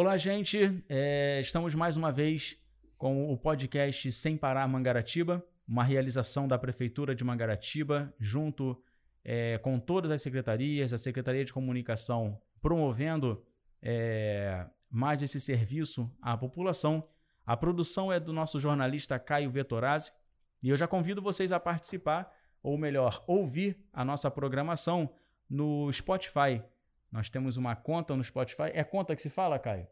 Olá, gente. É, estamos mais uma vez com o podcast Sem Parar Mangaratiba, uma realização da Prefeitura de Mangaratiba, junto é, com todas as secretarias, a Secretaria de Comunicação, promovendo é, mais esse serviço à população. A produção é do nosso jornalista Caio Vettorazzi e eu já convido vocês a participar, ou melhor, ouvir a nossa programação no Spotify. Nós temos uma conta no Spotify. É conta que se fala, Caio?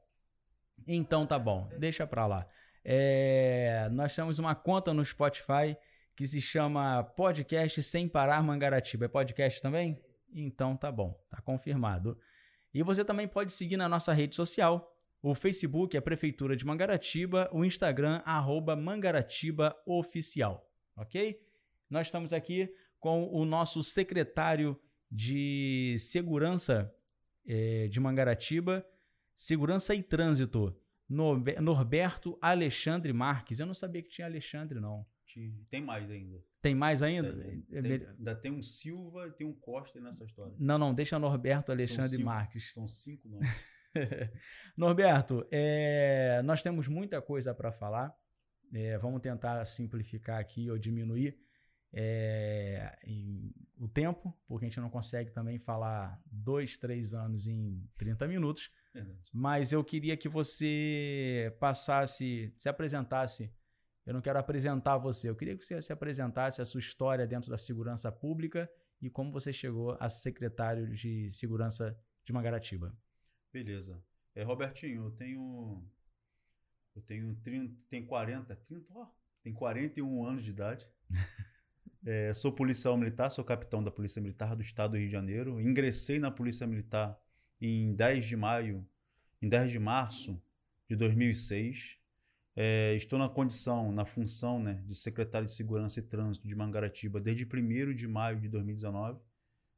Então tá bom, deixa pra lá. É, nós temos uma conta no Spotify que se chama Podcast Sem Parar Mangaratiba. É podcast também? Então tá bom, tá confirmado. E você também pode seguir na nossa rede social. O Facebook é Prefeitura de Mangaratiba, o Instagram, arroba Mangaratiba Oficial, ok? Nós estamos aqui com o nosso secretário de Segurança é, de Mangaratiba, Segurança e Trânsito, Norberto Alexandre Marques. Eu não sabia que tinha Alexandre, não. Tem mais ainda. Tem mais ainda? Tem, tem, ainda tem um Silva e tem um Costa nessa história. Não, não, deixa Norberto Alexandre são cinco, Marques. São cinco nomes. Norberto, é, nós temos muita coisa para falar. É, vamos tentar simplificar aqui ou diminuir é, o tempo, porque a gente não consegue também falar dois, três anos em 30 minutos. Mas eu queria que você passasse, se apresentasse. Eu não quero apresentar você, eu queria que você se apresentasse a sua história dentro da segurança pública e como você chegou a secretário de segurança de Mangaratiba. Beleza. É, Robertinho, eu tenho. Eu tenho 30, tem 40, 30, ó, tem 41 anos de idade. É, sou policial militar, sou capitão da Polícia Militar do Estado do Rio de Janeiro. Ingressei na Polícia Militar em 10 de maio, em 10 de março de 2006. É, estou na condição, na função né, de secretário de Segurança e Trânsito de Mangaratiba desde 1 de maio de 2019,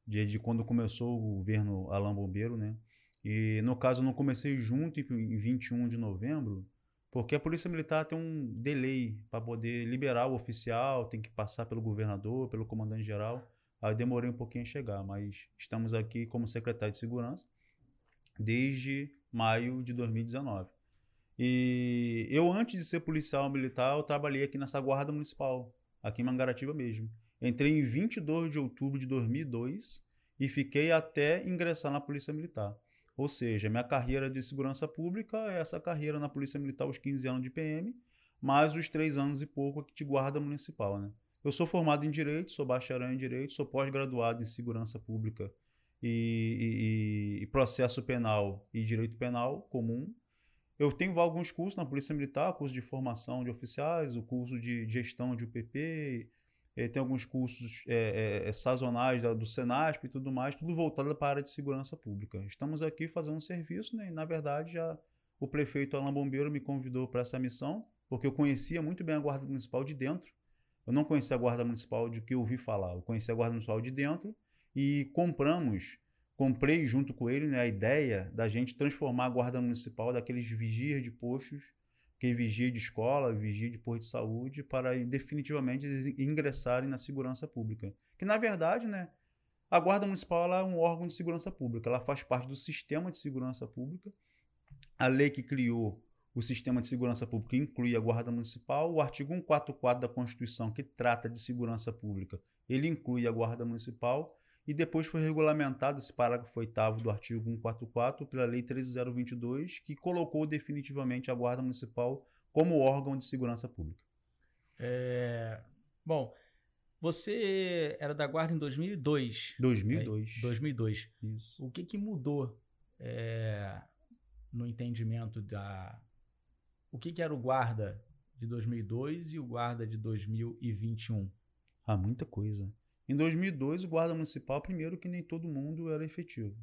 desde quando começou o governo Alain Bombeiro. Né? E no caso, não comecei junto em 21 de novembro, porque a Polícia Militar tem um delay para poder liberar o oficial, tem que passar pelo governador, pelo comandante-geral. Aí demorei um pouquinho a chegar, mas estamos aqui como secretário de Segurança desde maio de 2019. E eu, antes de ser policial militar, eu trabalhei aqui nessa guarda municipal, aqui em Mangaratiba mesmo. Entrei em 22 de outubro de 2002 e fiquei até ingressar na Polícia Militar. Ou seja, minha carreira de segurança pública é essa carreira na Polícia Militar, os 15 anos de PM, mais os 3 anos e pouco aqui de guarda municipal. Né? Eu sou formado em Direito, sou bacharel em Direito, sou pós-graduado em Segurança Pública e, e, e, Processo Penal e Direito Penal Comum. Eu tenho alguns cursos na Polícia Militar, curso de formação de oficiais, o curso de gestão de UPP, tem alguns cursos é, é, sazonais da, do Senasp e tudo mais, tudo voltado para a área de segurança pública. Estamos aqui fazendo um serviço, né? E, na verdade, já o prefeito Alain Bombeiro me convidou para essa missão, porque eu conhecia muito bem a Guarda Municipal de dentro. Eu não conhecia a Guarda Municipal de que eu ouvi falar, eu conhecia a Guarda Municipal de dentro e compramos, comprei junto com ele né, a ideia da gente transformar a Guarda Municipal daqueles vigias de postos que vigia de escola, vigia de posto de saúde, para definitivamente ingressarem na segurança pública. Que, na verdade, né, a Guarda Municipal é um órgão de segurança pública, ela faz parte do sistema de segurança pública. A lei que criou o sistema de segurança pública inclui a Guarda Municipal. O artigo 144 da Constituição, que trata de segurança pública, ele inclui a Guarda Municipal e depois foi regulamentado esse parágrafo 8 do artigo 144 pela Lei 13022, que colocou definitivamente a Guarda Municipal como órgão de segurança pública. É... Bom, você era da Guarda em 2002. 2002. É, 2002. Isso. O que, que mudou é, no entendimento da... O que, que era o Guarda de 2002 e o Guarda de 2021? Ah, muita coisa. Em 2002, o guarda municipal, primeiro que nem todo mundo era efetivo.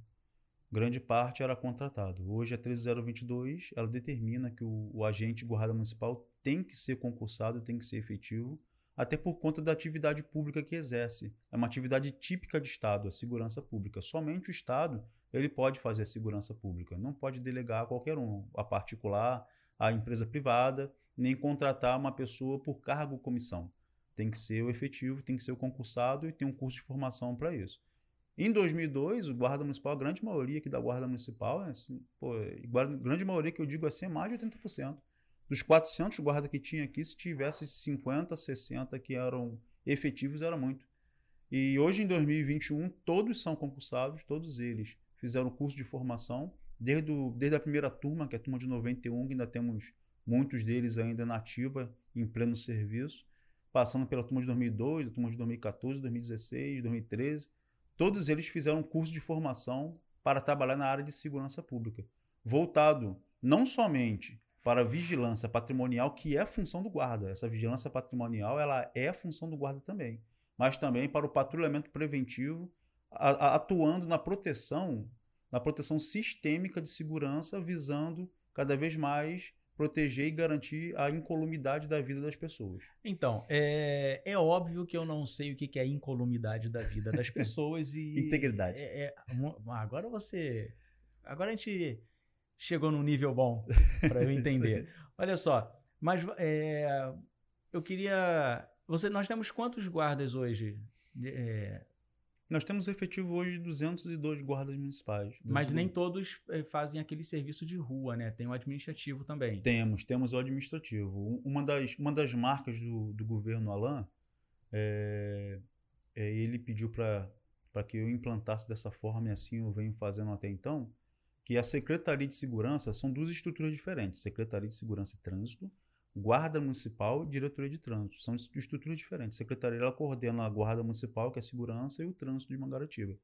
Grande parte era contratado. Hoje a 13022, ela determina que o, o agente guarda municipal tem que ser concursado, tem que ser efetivo, até por conta da atividade pública que exerce. É uma atividade típica de Estado, a segurança pública. Somente o Estado ele pode fazer a segurança pública. Não pode delegar a qualquer um, a particular, a empresa privada, nem contratar uma pessoa por cargo ou comissão. Tem que ser o efetivo, tem que ser o concursado e tem um curso de formação para isso. Em 2002, o guarda municipal, a grande maioria aqui da guarda municipal, assim, pô, a grande maioria que eu digo assim, é mais de 80%. Dos 400 guardas que tinha aqui, se tivesse 50, 60 que eram efetivos, era muito. E hoje, em 2021, todos são concursados, todos eles fizeram curso de formação, desde, o, desde a primeira turma, que é a turma de 91, que ainda temos muitos deles ainda na ativa, em pleno serviço, passando pela turma de 2002, a turma de 2014, 2016, 2013. Todos eles fizeram curso de formação para trabalhar na área de segurança pública, voltado não somente para a vigilância patrimonial, que é a função do guarda. Essa vigilância patrimonial ela é a função do guarda também, mas também para o patrulhamento preventivo, atuando na proteção, na proteção sistêmica de segurança, visando cada vez mais proteger e garantir a incolumidade da vida das pessoas. Então, é, é óbvio que eu não sei o que é a incolumidade da vida das pessoas e... Integridade. É, é, agora você... Agora a gente chegou num nível bom para eu entender. Olha só, mas é, eu queria... Você, nós temos quantos guardas hoje? É, nós temos efetivo hoje 202 guardas municipais. Mas nem todos eh, fazem aquele serviço de rua, né? Tem o administrativo também. Temos, temos o administrativo. Uma das, uma das marcas do, do governo Alain, é, é ele pediu para que eu implantasse dessa forma, e assim eu venho fazendo até então, que a Secretaria de Segurança são duas estruturas diferentes. Secretaria de Segurança e Trânsito Guarda Municipal e Diretoria de Trânsito. São estruturas diferentes. A Secretaria ela coordena a Guarda Municipal, que é a segurança, e o trânsito de Mangaratiba.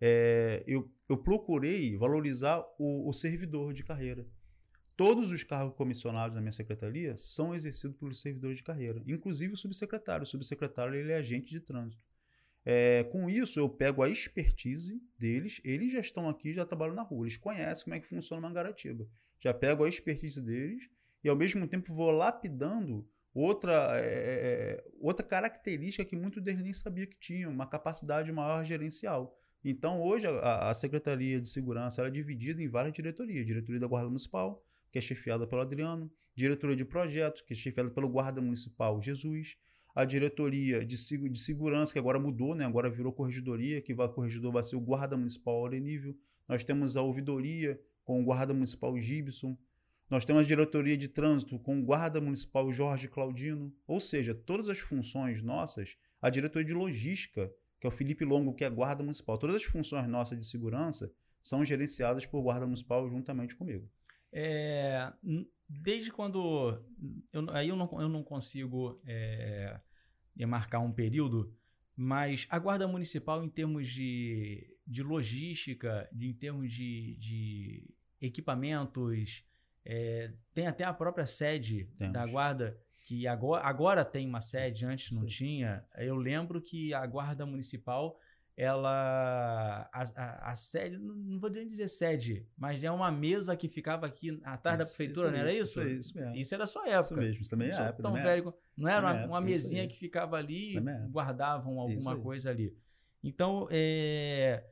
É, eu, eu procurei valorizar o, o servidor de carreira. Todos os cargos comissionados na minha secretaria são exercidos pelos servidores de carreira, inclusive o subsecretário. O subsecretário ele é agente de trânsito. É, com isso, eu pego a expertise deles, eles já estão aqui, já trabalham na rua, eles conhecem como é que funciona Mangaratiba. Já pego a expertise deles e ao mesmo tempo vou lapidando outra, é, outra característica que muitos deles nem sabiam que tinham, uma capacidade maior gerencial. Então, hoje, a, a Secretaria de Segurança é dividida em várias diretorias. Diretoria da Guarda Municipal, que é chefiada pelo Adriano. Diretoria de Projetos, que é chefiada pelo Guarda Municipal Jesus. A Diretoria de, de Segurança, que agora mudou, né? agora virou Corregedoria, que vai, corregedor vai ser o Guarda Municipal Aurenível. Nós temos a Ouvidoria, com o Guarda Municipal Gibson. Nós temos a diretoria de trânsito com o guarda municipal Jorge Claudino, ou seja, todas as funções nossas, a diretoria de logística, que é o Felipe Longo, que é guarda municipal, todas as funções nossas de segurança são gerenciadas por guarda municipal juntamente comigo. É, desde quando. Eu, aí eu não, eu não consigo é, marcar um período, mas a guarda municipal, em termos de, de logística, de, em termos de, de equipamentos, é, tem até a própria sede Temos. da guarda, que agora, agora tem uma sede, antes não Sim. tinha. Eu lembro que a guarda municipal, ela. A, a, a, sede, não vou nem dizer sede, mas é uma mesa que ficava aqui atrás da prefeitura, isso não era isso? Isso, isso, mesmo. isso era a sua época. Isso mesmo, isso também é época. Tão velho, não era uma, uma mesinha que ficava ali e guardavam alguma coisa ali. Então, é,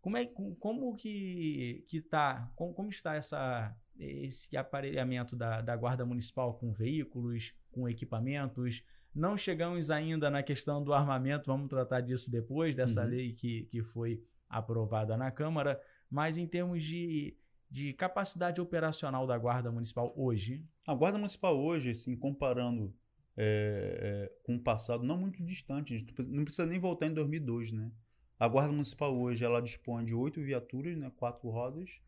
como, é, como que, que tá, como, como está essa esse aparelhamento da, da Guarda Municipal com veículos, com equipamentos. Não chegamos ainda na questão do armamento, vamos tratar disso depois, dessa uhum. lei que, que foi aprovada na Câmara, mas em termos de, de capacidade operacional da Guarda Municipal hoje. A Guarda Municipal hoje, assim, comparando é, é, com o passado, não muito distante, a gente não precisa nem voltar em 2002, né? A Guarda Municipal hoje ela dispõe de oito viaturas, né, quatro rodas,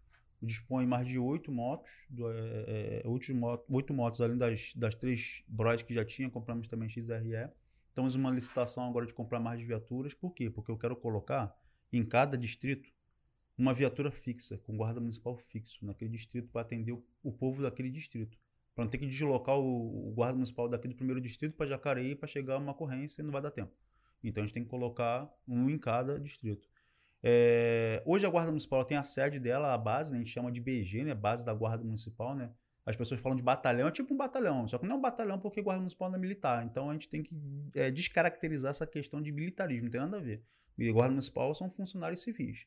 dispõe mais de oito motos, é, é, motos, oito motos, além das, das três Bros que já tinha, compramos também XRE. Estamos uma licitação agora de comprar mais viaturas. Por quê? Porque eu quero colocar em cada distrito uma viatura fixa, com guarda municipal fixo naquele distrito para atender o, o, povo daquele distrito. Para não ter que deslocar o, o guarda municipal daqui do primeiro distrito para Jacareí para chegar a uma ocorrência e não vai dar tempo. Então a gente tem que colocar um em cada distrito. É, hoje a Guarda Municipal tem a sede dela, a base, né? a gente chama de BG, né? Base da Guarda Municipal, né? As pessoas falam de batalhão, é tipo um batalhão, só que não é um batalhão porque Guarda Municipal não é militar. Então a gente tem que é, descaracterizar essa questão de militarismo, não tem nada a ver. E Guarda Municipal são funcionários civis.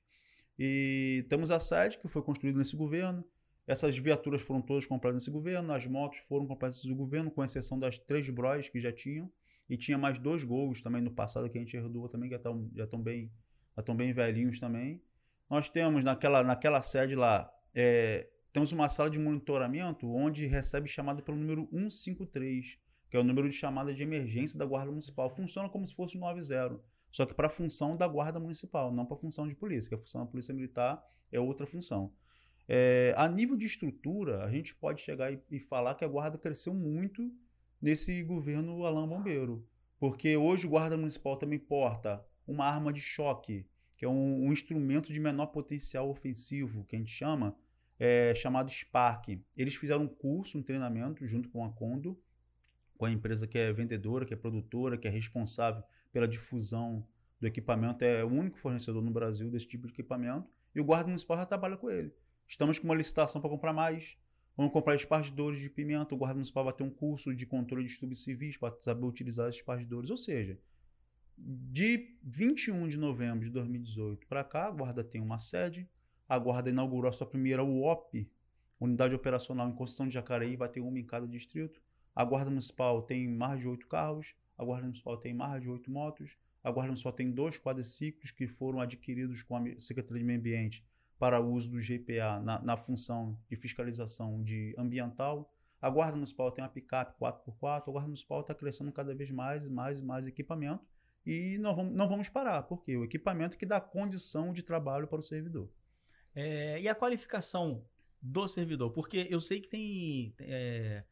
E temos a sede que foi construída nesse governo. Essas viaturas foram todas compradas nesse governo, as motos foram compradas nesse governo, com exceção das três Bros que já tinham. E tinha mais dois gols também no passado que a gente herdou também, que já estão, já estão bem estão bem velhinhos também. Nós temos naquela, naquela sede lá, é, temos uma sala de monitoramento onde recebe chamada pelo número 153, que é o número de chamada de emergência da Guarda Municipal. Funciona como se fosse o 90, só que para função da Guarda Municipal, não para função de polícia, que a função da Polícia Militar é outra função. É, a nível de estrutura, a gente pode chegar e, e falar que a Guarda cresceu muito nesse governo Alain Bombeiro, porque hoje o Guarda Municipal também porta uma arma de choque, que é um, um instrumento de menor potencial ofensivo, que a gente chama, é, chamado Spark. Eles fizeram um curso, um treinamento junto com a Condo, com a empresa que é vendedora, que é produtora, que é responsável pela difusão do equipamento, é o único fornecedor no Brasil desse tipo de equipamento, e o Guarda Municipal já trabalha com ele. Estamos com uma licitação para comprar mais. Vamos comprar espargidores de pimenta. O Guarda Municipal vai ter um curso de controle de estudos civis para saber utilizar esses espargidores. Ou seja, de 21 de novembro de 2018 para cá, a Guarda tem uma sede. A Guarda inaugurou a sua primeira UOP, Unidade Operacional em Construção de Jacareí, vai ter uma em cada distrito. A Guarda Municipal tem mais de oito carros. A Guarda Municipal tem mais de oito motos. A Guarda Municipal tem dois quadriciclos que foram adquiridos com a Secretaria de Meio Ambiente para uso do GPA na, na função de fiscalização de ambiental. A Guarda Municipal tem uma picape 4x4. A Guarda Municipal está crescendo cada vez mais, mais e mais equipamento e não vamos, não vamos parar, porque o equipamento que dá condição de trabalho para o servidor. É, e a qualificação do servidor? Porque eu sei que tem, é,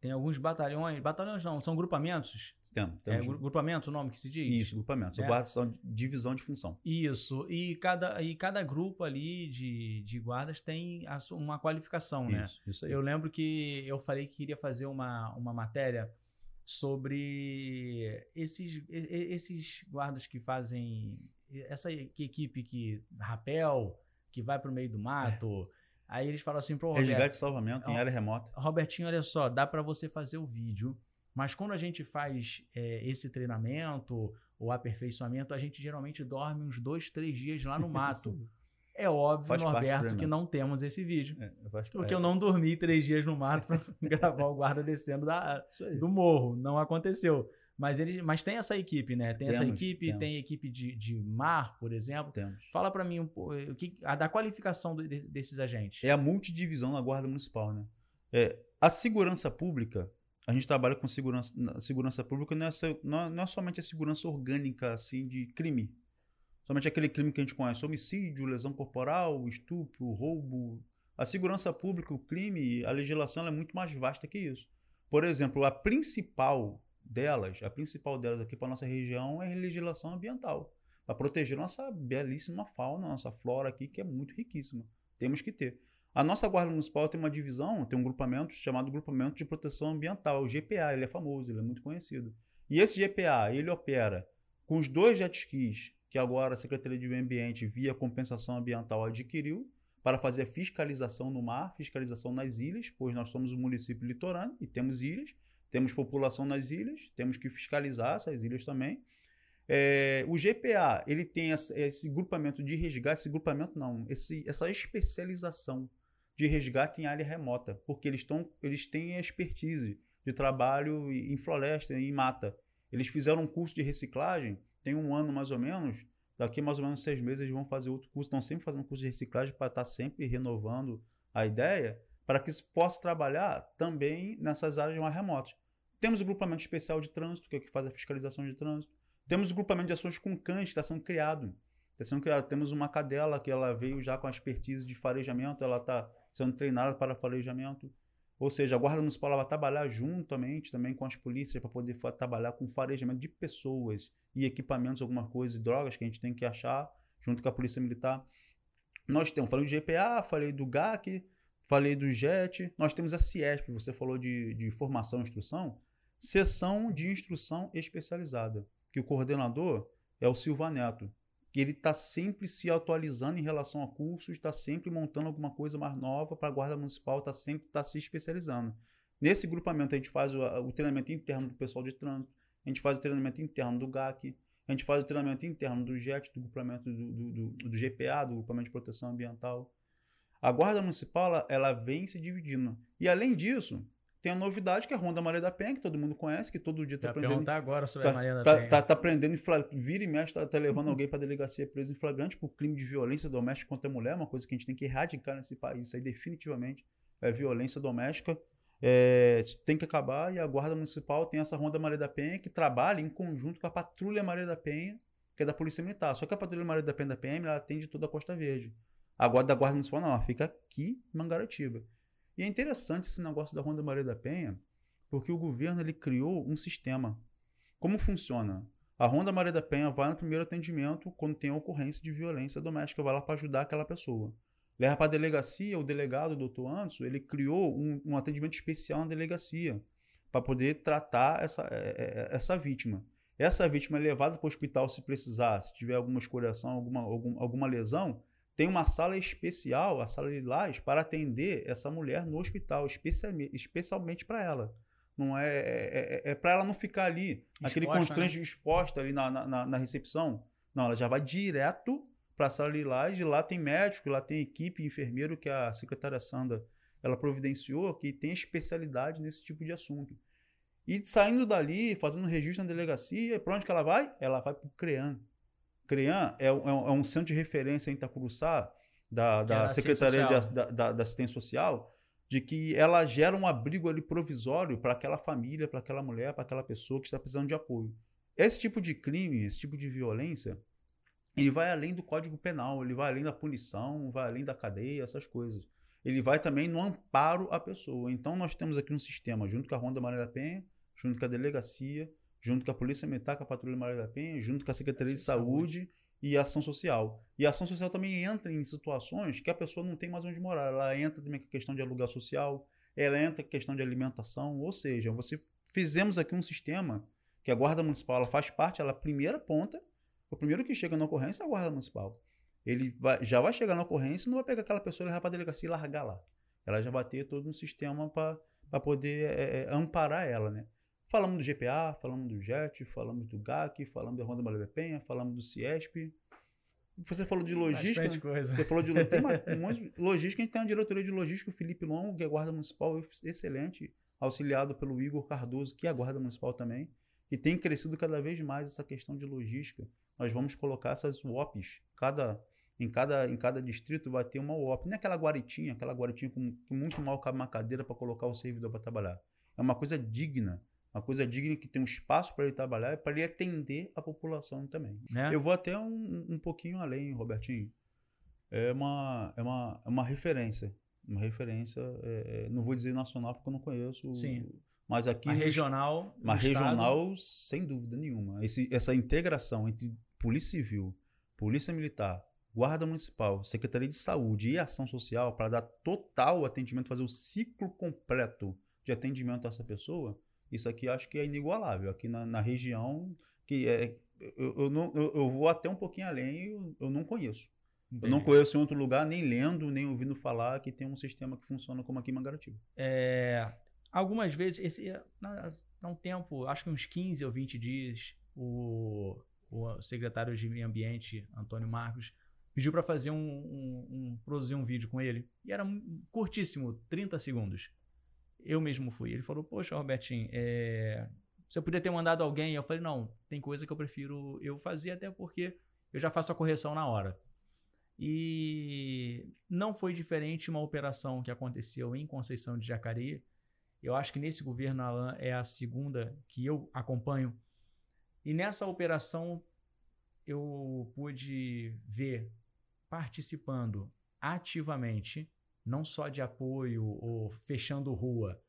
tem alguns batalhões, batalhões não, são grupamentos. Temos, É, grupamento o nome que se diz? Isso, grupamento. É. Guarda são divisão de função. Isso. E cada, e cada grupo ali de, de guardas tem a, uma qualificação, né? Isso, isso aí. Eu lembro que eu falei que queria fazer uma, uma matéria sobre esses, esses guardas que fazem essa equipe que rapel, que vai para o meio do mato. É. Aí eles falam assim pro Roberto, Resgate e salvamento em área remota. Robertinho, olha só, dá para você fazer o vídeo, mas quando a gente faz é, esse treinamento ou aperfeiçoamento, a gente geralmente dorme uns dois, três dias lá no mato. É óbvio, faz Norberto, que não temos esse vídeo. É, porque eu não dormi três dias no mato para gravar o guarda descendo da, do morro. Não aconteceu. Mas, ele, mas tem essa equipe, né? Tem temos, essa equipe, temos. tem equipe de, de mar, por exemplo. Temos. Fala para mim um, o que, a da qualificação de, desses agentes. É a multidivisão na Guarda Municipal, né? É, a segurança pública, a gente trabalha com segurança. Segurança pública não é, não é somente a segurança orgânica, assim, de crime somente aquele crime que a gente conhece: homicídio, lesão corporal, estupro, roubo. A segurança pública, o crime, a legislação é muito mais vasta que isso. Por exemplo, a principal delas, a principal delas aqui para nossa região é a legislação ambiental, para proteger nossa belíssima fauna, nossa flora aqui, que é muito riquíssima. Temos que ter. A nossa Guarda Municipal tem uma divisão, tem um grupamento chamado Grupamento de Proteção Ambiental, o GPA, ele é famoso, ele é muito conhecido. E esse GPA, ele opera com os dois jet skis que agora a Secretaria de Meio Ambiente, via compensação ambiental, adquiriu para fazer fiscalização no mar, fiscalização nas ilhas, pois nós somos um município litorâneo e temos ilhas, temos população nas ilhas, temos que fiscalizar essas ilhas também. É, o GPA ele tem esse grupamento de resgate, esse grupamento não, esse, essa especialização de resgate em área remota, porque eles, tão, eles têm expertise de trabalho em floresta, em mata. Eles fizeram um curso de reciclagem tem um ano mais ou menos, daqui mais ou menos seis meses eles vão fazer outro curso, estão sempre fazendo curso de reciclagem para estar tá sempre renovando a ideia, para que se possa trabalhar também nessas áreas mais remotas. Temos o grupamento especial de trânsito, que é o que faz a fiscalização de trânsito. Temos o grupamento de ações com cães, que está sendo criado. Está sendo criado. Temos uma cadela que ela veio já com a expertise de farejamento, ela está sendo treinada para farejamento. Ou seja, a Guarda Municipal vai trabalhar juntamente também com as polícias para poder trabalhar com farejamento de pessoas e equipamentos, alguma coisa, drogas que a gente tem que achar junto com a Polícia Militar. Nós temos, falei do GPA, falei do GAC, falei do JET, nós temos a CIESP, você falou de, de formação e instrução, sessão de instrução especializada, que o coordenador é o Silva Neto que ele está sempre se atualizando em relação a cursos, está sempre montando alguma coisa mais nova para a Guarda Municipal, está sempre tá se especializando. Nesse grupamento, a gente faz o, o, treinamento interno do pessoal de trânsito, a gente faz o treinamento interno do GAC, a gente faz o treinamento interno do JET, do grupamento do, do, do, do GPA, do Grupamento de Proteção Ambiental. A Guarda Municipal ela, ela vem se dividindo. E além disso, tem a novidade que é a Ronda Maria da Penha, que todo mundo conhece, que todo dia tá aprendendo. perguntar agora sobre tá, a Maria da tá, Penha. Tá, tá aprendendo em flagrante. Vira e mexe, tá, tá levando alguém pra delegacia preso em flagrante por crime de violência doméstica contra a mulher, uma coisa que a gente tem que erradicar nesse país. Isso aí definitivamente é violência doméstica. É, tem que acabar e a Guarda Municipal tem essa Ronda Maria da Penha que trabalha em conjunto com a Patrulha Maria da Penha, que é da Polícia Militar. Só que a Patrulha Maria da Penha da PM ela atende toda a Costa Verde. A Guarda da Guarda Municipal não, ela fica aqui em Mangaratiba. E é interessante esse negócio da Ronda Maria da Penha, porque o governo ele criou um sistema. Como funciona? A Ronda Maria da Penha vai no primeiro atendimento quando tem ocorrência de violência doméstica, vai lá para ajudar aquela pessoa. Leva para a delegacia, o delegado, o doutor Anderson, ele criou um, um atendimento especial na delegacia para poder tratar essa, essa vítima. Essa vítima é levada para o hospital se precisar, se tiver alguma escoriação, alguma, algum, alguma lesão, tem uma sala especial, a sala Lilás, para atender essa mulher no hospital, especialmente, especialmente para ela. Não é, é, é, é para ela não ficar ali, exposta, aquele constrange né? exposta ali na, na, na, recepção. Não, ela já vai direto para a sala Lilás, e lá tem médico, lá tem equipe, enfermeiro que a secretária Sandra ela providenciou, que tem especialidade nesse tipo de assunto. E saindo dali, fazendo registro na delegacia, para onde que ela vai? Ela vai para o CREAM. CREAM é, é, é, um centro de referência em Itacuruçá, da, da Secretaria de, da, da, da Assistência Social, de que ela gera um abrigo ali provisório para aquela família, para aquela mulher, para aquela pessoa que está precisando de apoio. Esse tipo de crime, esse tipo de violência, ele vai além do Código Penal, ele vai além da punição, vai além da cadeia, essas coisas. Ele vai também no amparo à pessoa. Então nós temos aqui um sistema, junto com a Ronda Maria da Penha, junto com a delegacia, junto com a Polícia Militar, com a Patrulha Maria da Penha, junto com a Secretaria de Saúde, Saúde e a Ação Social. E a Ação Social também entra em situações que a pessoa não tem mais onde morar. Ela entra também com a questão de aluguel social, ela entra com a questão de alimentação, ou seja, você fizemos aqui um sistema que a Guarda Municipal ela faz parte, ela é a primeira ponta, o primeiro que chega na ocorrência é a Guarda Municipal. Ele vai, já vai chegar na ocorrência e não vai pegar aquela pessoa e levar para a delegacia e largar lá. Ela já vai ter todo um sistema para poder é, amparar ela, né? Falamos do GPA, falamos do JET, falamos do GAC, falamos da Ronda Maria da Penha, falamos do CIESP. Você falou de logística. Né? Coisa. Você falou de tem uma, um logística, a gente tem uma diretoria de logística, o Felipe Longo, que é guarda municipal excelente, auxiliado pelo Igor Cardoso, que é guarda municipal também, e tem crescido cada vez mais essa questão de logística. Nós vamos colocar essas WOPs, cada em cada, em cada distrito vai ter uma UOP. Não é aquela guaritinha, aquela guaritinha com, com muito mal cabe uma cadeira para colocar o servidor para trabalhar. É uma coisa digna uma coisa digna que tem um espaço para ele trabalhar e para ele atender a população também. É. Eu vou até um, um pouquinho além, Robertinho. É uma, é uma, é uma referência. Uma referência, é, é não vou dizer nacional porque eu não conheço. Sim. Mas aqui. Uma regional. Uma regional, estado. sem dúvida nenhuma. Esse, essa integração entre Polícia Civil, Polícia Militar, Guarda Municipal, Secretaria de Saúde e Ação Social para dar total atendimento, fazer o ciclo completo de atendimento a essa pessoa, isso aqui acho que é inigualável. Aqui na, na região, que é, eu, eu, não, eu, eu, vou até um pouquinho além, eu, eu não conheço. Entendi. Eu não conheço em outro lugar, nem lendo, nem ouvindo falar que tem um sistema que funciona como aqui em Mangaratiba. É, algumas vezes, esse, há um tempo, acho que uns 15 ou 20 dias, o, o secretário de Meio Ambiente, Antônio Marcos, pediu para fazer um, um, um, produzir um vídeo com ele. E era curtíssimo, 30 segundos. Eu mesmo fui. Ele falou, poxa, Robertinho, é... você podia ter mandado alguém. Eu falei, não, tem coisa que eu prefiro eu fazer, até porque eu já faço a correção na hora. E não foi diferente uma operação que aconteceu em Conceição de Jacareí. Eu acho que nesse governo, Alan, é a segunda que eu acompanho. E nessa operação eu pude ver participando ativamente não só de apoio ou fechando rua,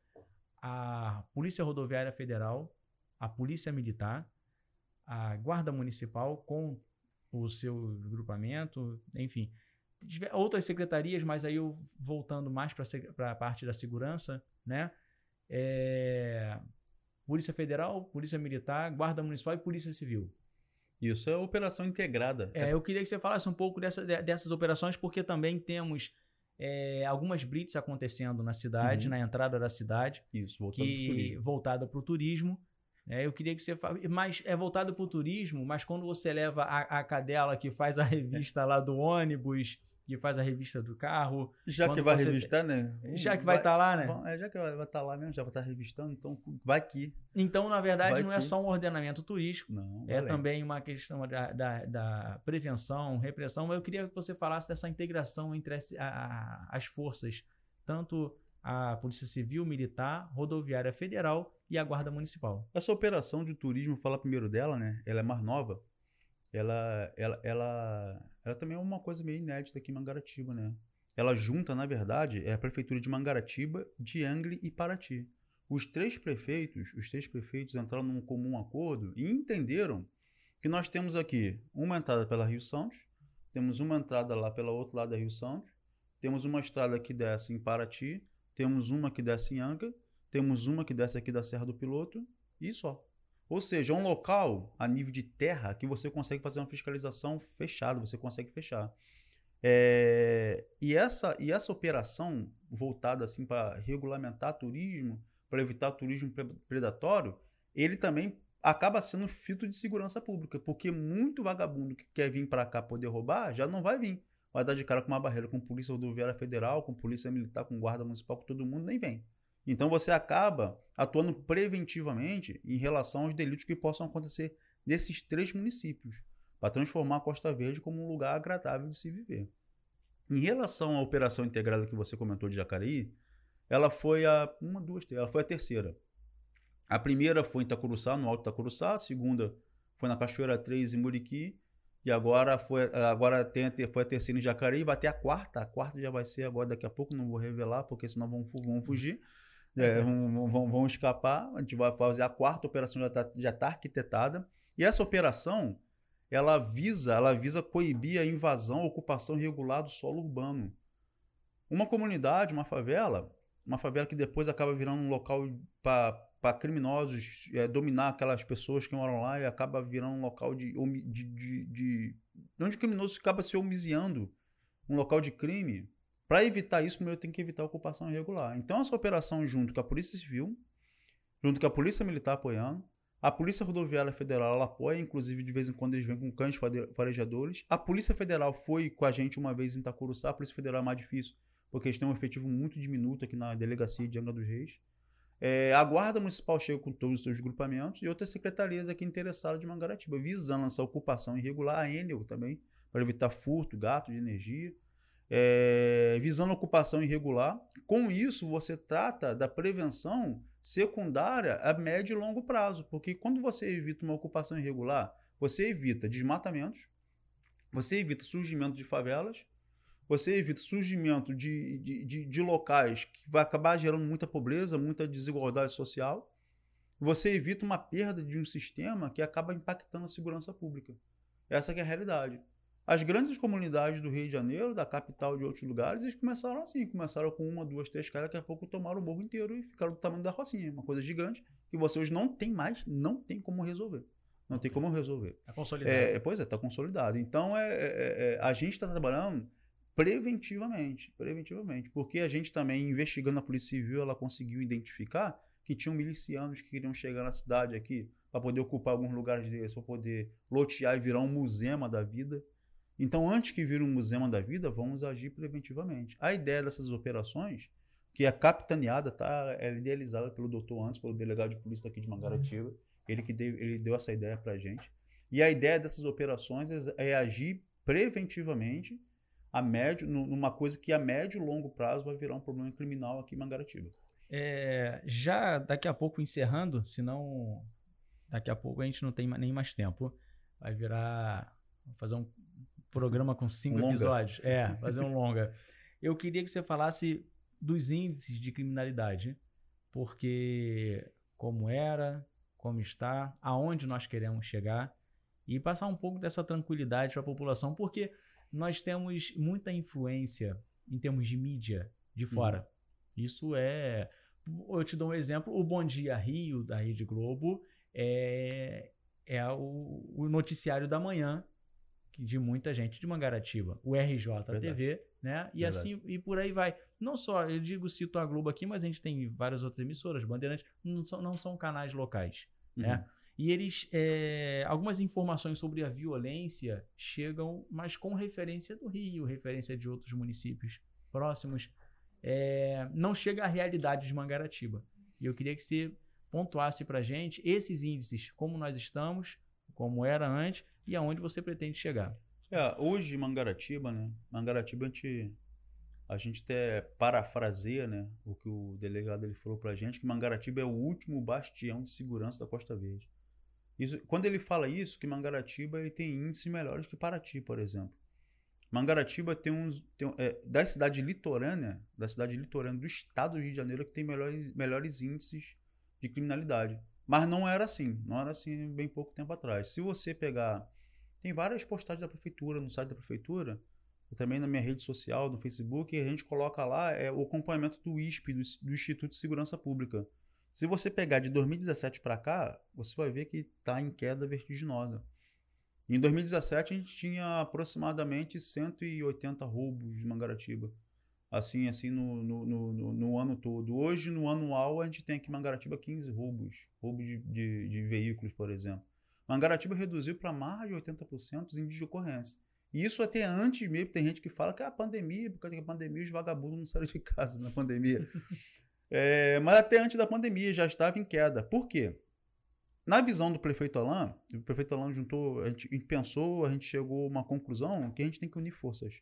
a Polícia Rodoviária Federal, a Polícia Militar, a Guarda Municipal com o seu grupamento, enfim, outras secretarias, mas aí eu voltando mais para a parte da segurança, né? É, Polícia Federal, Polícia Militar, Guarda Municipal e Polícia Civil. Isso é operação integrada. É, Essa... Eu queria que você falasse um pouco dessa, dessas operações, porque também temos é, algumas blitz acontecendo na cidade, uhum. na entrada da cidade. Isso, voltado que voltada para o turismo. É, eu queria que você fale, mas é voltado para o turismo, mas quando você leva a, a cadela que faz a revista lá do ônibus, que faz a revista do carro. Já que vai revistar, né? Já que vai estar tá lá, né? É, já que vai estar tá lá mesmo, já vai estar tá revistando, então vai que. Então, na verdade, vai não é só um ordenamento turístico. Não, é também uma questão da, da, da, prevenção, repressão. Mas eu queria que você falasse dessa integração entre as, a, as forças, tanto a Polícia Civil, Militar, Rodoviária Federal e a Guarda Municipal. Essa operação de turismo, falar primeiro dela, né? Ela é mais nova ela, ela, ela, ela também é uma coisa meio inédita aqui em Mangaratiba, né? Ela junta, na verdade, é a prefeitura de Mangaratiba, de Angle e Paraty. Os três prefeitos, os três prefeitos entraram num comum acordo e entenderam que nós temos aqui uma entrada pela Rio Santos, temos uma entrada lá pelo outro lado da Rio Santos, temos uma estrada que desce em Paraty, temos uma que desce em Angra, temos uma que desce aqui da Serra do Piloto e só. Ou seja, é um local a nível de terra que você consegue fazer uma fiscalização fechada, você consegue fechar. É, e, essa, e essa operação voltada assim para regulamentar turismo, para evitar turismo predatório, ele também acaba sendo filtro de segurança pública, porque muito vagabundo que quer vir para cá poder roubar já não vai vir. Vai dar de cara com uma barreira com polícia rodoviária federal, com polícia militar, com guarda municipal, com todo mundo, nem vem. Então você acaba atuando preventivamente em relação aos delitos que possam acontecer nesses três municípios, para transformar a Costa Verde como um lugar agradável de se viver. Em relação à operação integrada que você comentou de Jacareí, ela foi a uma, duas, ela foi a terceira. A primeira foi em Itacuruçá, no Alto Itacuruçá, a segunda foi na Cachoeira 3 em Muriqui, e agora foi agora tem foi a terceira em Jacareí, vai ter a quarta, a quarta já vai ser agora daqui a pouco, não vou revelar porque senão vão, vão fugir. É, vão, vão, vão, escapar. A gente vai fazer a quarta operação já está já tá arquitetada. E essa operação ela visa, ela visa coibir a invasão, a ocupação irregular do solo urbano. Uma comunidade, uma favela, uma favela que depois acaba virando um local para criminosos é, dominar aquelas pessoas que moram lá e acaba virando um local de, de, de, de onde o criminoso acaba se homiziando, um local de crime. Para evitar isso, primeiro tem que evitar a ocupação irregular. Então, essa operação, junto com a Polícia Civil, junto com a Polícia Militar apoiando, a Polícia Rodoviária Federal ela apoia, inclusive de vez em quando eles vêm com cães farejadores. A Polícia Federal foi com a gente uma vez em Itacuruçá. A Polícia Federal é mais difícil, porque eles têm um efetivo muito diminuto aqui na delegacia de Angra dos Reis. É, a Guarda Municipal chega com todos os seus grupamentos e outras secretarias aqui interessadas de Mangaratiba, visando essa ocupação irregular, a Enel também, para evitar furto, gato de energia é, visando ocupação irregular. Com isso, você trata da prevenção secundária a médio e longo prazo, porque quando você evita uma ocupação irregular, você evita desmatamentos, você evita surgimento de favelas, você evita surgimento de, de, de, de locais que vai acabar gerando muita pobreza, muita desigualdade social. Você evita uma perda de um sistema que acaba impactando a segurança pública. Essa é a realidade. As grandes comunidades do Rio de Janeiro, da capital de outros lugares, eles começaram assim, começaram com uma, duas, três casas, daqui a pouco tomaram o morro inteiro e ficaram do tamanho da Rocinha, uma coisa gigante que você hoje não tem mais, não tem como resolver. Não tem como resolver. Está consolidado. É, pois é, está consolidado. Então, é, é, é a gente está trabalhando preventivamente, preventivamente, porque a gente também, investigando a Polícia Civil, ela conseguiu identificar que tinham milicianos que queriam chegar na cidade aqui para poder ocupar alguns lugares deles, para poder lotear e virar um museu da vida. Então, antes que vire um museu da vida, vamos agir preventivamente. A ideia dessas operações, que é capitaneada, tá, é idealizada pelo doutor antes, pelo delegado de polícia daqui de Mangaratiba, ele que deu, ele deu essa ideia para a gente. E a ideia dessas operações é, é agir preventivamente a médio, numa coisa que a médio e longo prazo vai virar um problema criminal aqui em Mangaratiba. É, já daqui a pouco encerrando, senão daqui a pouco a gente não tem nem mais tempo. Vai virar. Vou fazer um programa com cinco um episódios. É, fazer um longa. Eu queria que você falasse dos índices de criminalidade, porque como era, como está, aonde nós queremos chegar e passar um pouco dessa tranquilidade para a população, porque nós temos muita influência em termos de mídia de fora. Hum. Isso é. Eu te dou um exemplo: o Bom Dia Rio, da Rede Globo, é, é o, o noticiário da manhã de muita gente de Mangaratiba, o RJTV, né? E Verdade. assim e por aí vai. Não só, eu digo, cito a Globo aqui, mas a gente tem várias outras emissoras, Bandeirantes, não são, não são canais locais, uhum. né? E eles. É, algumas informações sobre a violência chegam, mas com referência do Rio, referência de outros municípios próximos. É, não chega à realidade de Mangaratiba. E eu queria que você pontuasse para gente esses índices, como nós estamos, como era antes e aonde você pretende chegar. É, hoje, Mangaratiba, né? Mangaratiba, a gente, a gente até parafraseia né, o que o delegado ele falou para a gente, que Mangaratiba é o último bastião de segurança da Costa Verde. Isso, quando ele fala isso, que Mangaratiba ele tem índices melhores que Paraty, por exemplo. Mangaratiba tem uns. Tem, é, da cidade litorânea, da cidade litorânea do estado do Rio de Janeiro, que tem melhores, melhores índices de criminalidade. Mas não era assim. Não era assim bem pouco tempo atrás. Se você pegar. Tem várias postagens da prefeitura, no site da prefeitura, também na minha rede social, no Facebook, a gente coloca lá é, o acompanhamento do ISP, do, do Instituto de Segurança Pública. Se você pegar de 2017 para cá, você vai ver que está em queda vertiginosa. Em 2017 a gente tinha aproximadamente 180 roubos de Mangaratiba. Assim, assim no, no, no, no, ano todo. Hoje, no anual, a gente tem aqui em Mangaratiba 15 roubos. Roubos de, de, de veículos, por exemplo. Mangaratiba reduziu para mais de 80% os índices de ocorrência. E isso até antes mesmo, tem gente que fala que é a pandemia, por causa da pandemia os vagabundos não saíram de casa na pandemia. É, mas até antes da pandemia já estava em queda. Por quê? Na visão do prefeito Alain, o prefeito Alain juntou, a gente, a gente pensou, a gente chegou a uma conclusão que a gente tem que unir forças.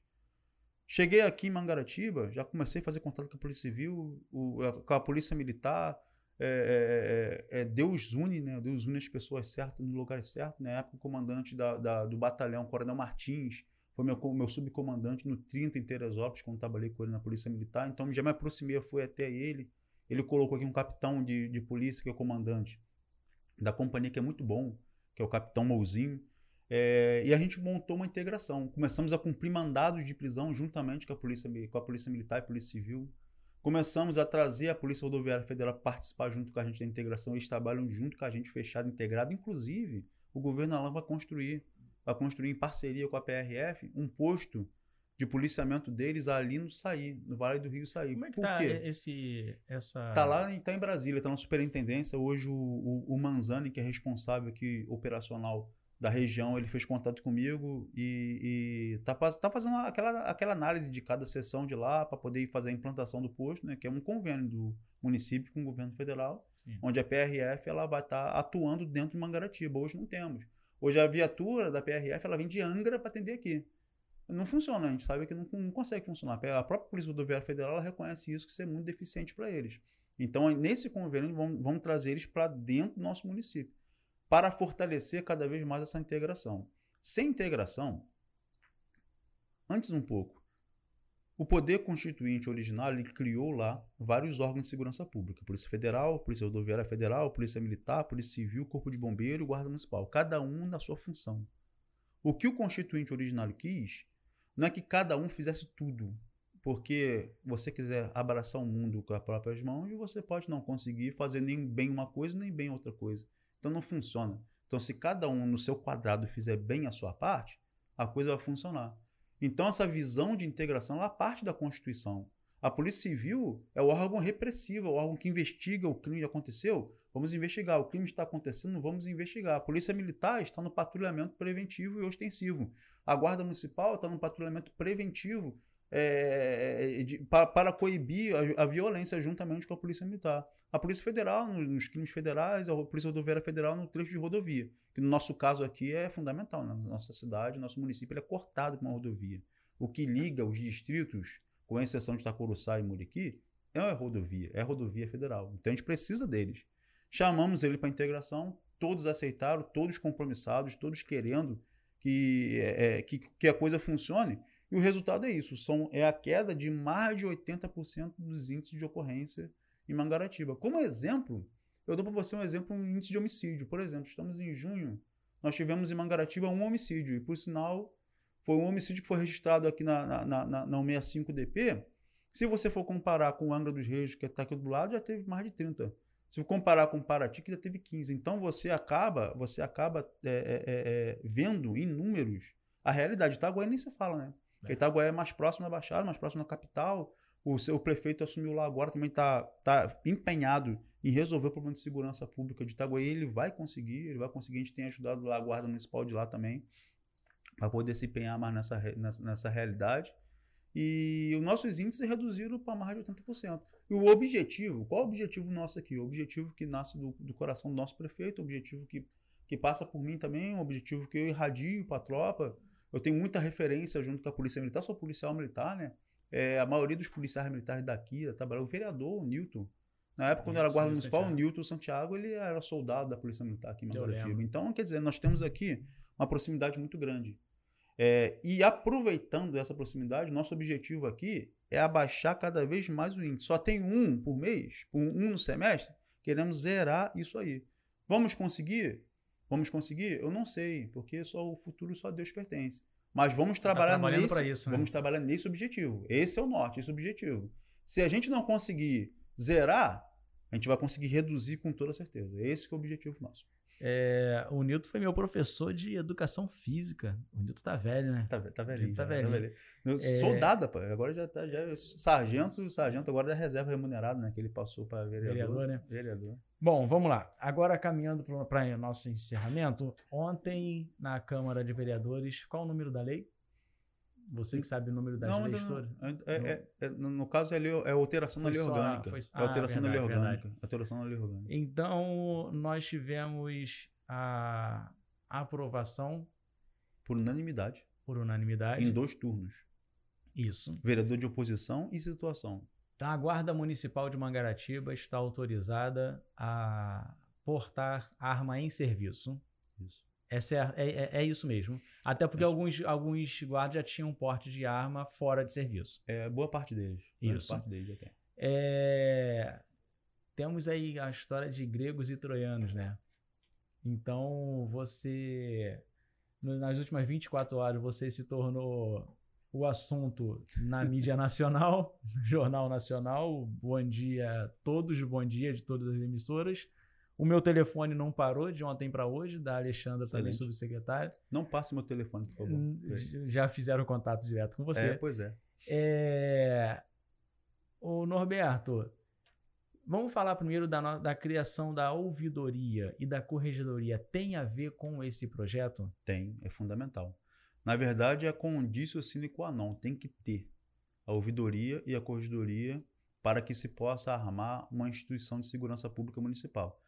Cheguei aqui em Mangaratiba, já comecei a fazer contato com a Polícia Civil, o, com a Polícia Militar. É, é, é, é, Deus une, né? Deus une as pessoas certas no lugar certo. Na época, o comandante da, da, do batalhão, Coronel Martins, foi meu, meu subcomandante no 30 em Teresópolis, quando trabalhei com ele na Polícia Militar. Então, já me aproximei, fui até ele. Ele colocou aqui um capitão de, de polícia, que é o comandante da companhia, que é muito bom, que é o capitão Mouzinho. É, e a gente montou uma integração. Começamos a cumprir mandados de prisão juntamente com a Polícia, com a polícia Militar e Polícia Civil. Começamos a trazer a Polícia Rodoviária Federal participar junto com a gente da integração. Eles trabalham junto com a gente, fechado, integrado. Inclusive, o governo Alain vai construir a construir em parceria com a PRF um posto de policiamento deles ali no Saí, no Vale do Rio Saí. Como é que Por tá quê? esse essa Tá lá tá em Brasília, tá na superintendência. Hoje o, o, o, Manzani, que é responsável aqui operacional da região, ele fez contato comigo e, e tá, tá fazendo aquela, aquela análise de cada seção de lá para poder fazer a implantação do posto, né, que é um convênio do município com o governo federal, Sim. onde a PRF ela vai estar tá atuando dentro de Mangaratiba. Hoje não temos. Hoje a viatura da PRF ela vem de Angra para atender aqui. Não funciona, a gente sabe que não, não consegue funcionar. A própria Polícia Rodoviária Federal reconhece isso, que isso é muito deficiente para eles. Então, nesse convênio, vamos, vamos trazer eles para dentro do nosso município, para fortalecer cada vez mais essa integração. Sem integração, antes um pouco, o poder constituinte original criou lá vários órgãos de segurança pública: Polícia Federal, Polícia Rodoviária Federal, Polícia Militar, Polícia Civil, Corpo de Bombeiro Guarda Municipal, cada um na sua função. O que o constituinte originário quis não é que cada um fizesse tudo, porque você quiser abraçar o mundo com as próprias mãos você pode não conseguir fazer nem bem uma coisa nem bem outra coisa. Então não funciona. Então se cada um no seu quadrado fizer bem a sua parte, a coisa vai funcionar. Então, essa visão de integração ela parte da Constituição. A Polícia Civil é o órgão repressivo, é o órgão que investiga o crime que aconteceu. Vamos investigar. O crime está acontecendo, vamos investigar. A Polícia Militar está no patrulhamento preventivo e ostensivo. A Guarda Municipal está no patrulhamento preventivo é, é de, para, para, coibir a, a, violência juntamente com a Polícia Militar. A Polícia Federal, nos crimes federais, a Polícia Rodoviária Federal no trecho de rodovia, que no nosso caso aqui é fundamental. Né? Na nossa cidade, nosso município, é cortado por uma rodovia. O que liga os distritos, com exceção de Itacuruçá e Muriqui, é a rodovia, é rodovia federal. Então a gente precisa deles. Chamamos ele para integração, todos aceitaram, todos compromissados, todos querendo que, é, é, que, que a coisa funcione. E o resultado é isso: são, é a queda de mais de 80% dos índices de ocorrência em Mangaratiba. Como exemplo, eu dou para você um exemplo, um índice de homicídio. Por exemplo, estamos em junho, nós tivemos em Mangaratiba um homicídio, e por sinal, foi um homicídio que foi registrado aqui na, na, na, na 65DP. Se você for comparar com o Angra dos Reis, que está aqui do lado, já teve mais de 30. Se comparar com Paraty, que já teve 15. Então você acaba, você acaba é, é, é, é, vendo em números a realidade. Itaguaí nem se fala, né? É. Itaguaí é mais próximo da Baixada, mais próximo da capital. O seu prefeito assumiu lá agora, também está tá empenhado em resolver o problema de segurança pública de Itaguaí. Ele vai conseguir, ele vai conseguir. A gente tem ajudado lá a Guarda Municipal de lá também, para poder se empenhar mais nessa, nessa, nessa realidade. E os nossos índices reduziram para mais de 80%. E o objetivo, qual o objetivo nosso aqui? O objetivo que nasce do, do coração do nosso prefeito, o objetivo que, que passa por mim também, o objetivo que eu irradio para a tropa. Eu tenho muita referência junto com a Polícia Militar, sou policial militar, né? É, a maioria dos policiais militares daqui, trabalhou, o vereador, o Newton. Na época, quando era guarda municipal, o Newton Santiago, ele era soldado da Polícia Militar aqui em Mangaratiba. Então, quer dizer, nós temos aqui uma proximidade muito grande. É, e aproveitando essa proximidade, nosso objetivo aqui é abaixar cada vez mais o índice. Só tem um por mês, um no semestre, queremos zerar isso aí. Vamos conseguir? Vamos conseguir? Eu não sei, porque só o futuro só Deus pertence. Mas vamos tá trabalhar tá nesse, isso, né? vamos trabalhar nesse objetivo. Esse é o norte, esse é o objetivo. Se a gente não conseguir zerar, a gente vai conseguir reduzir com toda certeza. Esse é o objetivo nosso. É, o Nilton foi meu professor de educação física. O Nilton tá velho, né? Tá, tá velhinho. Tá velhinho. Tá velhinho. Meu, é... Soldado, pá. Agora já tá. Já, é sargento, sargento agora da reserva remunerado, né? Que ele passou para vereador. Vereador, né? Vereador. Bom, vamos lá. Agora caminhando para nosso encerramento. Ontem, na Câmara de Vereadores, qual o número da lei? Você que sabe o número das não, leis todas? É, é, é, no caso, é, é alteração na lei orgânica. Foi, ah, é alteração verdade, na lei orgânica. Alteração na lei orgânica. Então, nós tivemos a aprovação. Por unanimidade. Por unanimidade. Em dois turnos. Isso. Vereador de oposição e situação. A Guarda Municipal de Mangaratiba está autorizada a portar arma em serviço. Isso. Essa é, é, é, é isso mesmo. Até porque alguns, alguns guardas já tinham porte de arma fora de serviço. É, boa parte deles. Isso. Boa parte deles tem. É... Temos aí a história de gregos e troianos, né? Então, você... Nas últimas 24 horas, você se tornou o assunto na mídia nacional, Jornal Nacional, Bom Dia, todos, Bom Dia de todas as emissoras. O meu telefone não parou de ontem para hoje, da Alexandra Excelente. também, subsecretária. Não passe meu telefone, por favor. Já fizeram contato direto com você. É, pois é. é... O Norberto, vamos falar primeiro da, da criação da ouvidoria e da corregedoria. Tem a ver com esse projeto? Tem, é fundamental. Na verdade, é condício sine qua non, tem que ter a ouvidoria e a corregedoria para que se possa armar uma instituição de segurança pública municipal.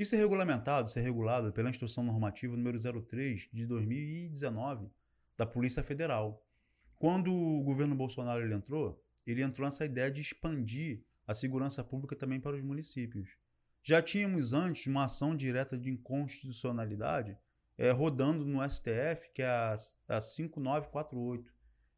Isso é regulamentado, isso é regulado pela Instrução Normativa número 03 de 2019 da Polícia Federal. Quando o governo Bolsonaro ele entrou, ele entrou nessa ideia de expandir a segurança pública também para os municípios. Já tínhamos antes uma ação direta de inconstitucionalidade é, rodando no STF, que é a, a 5948,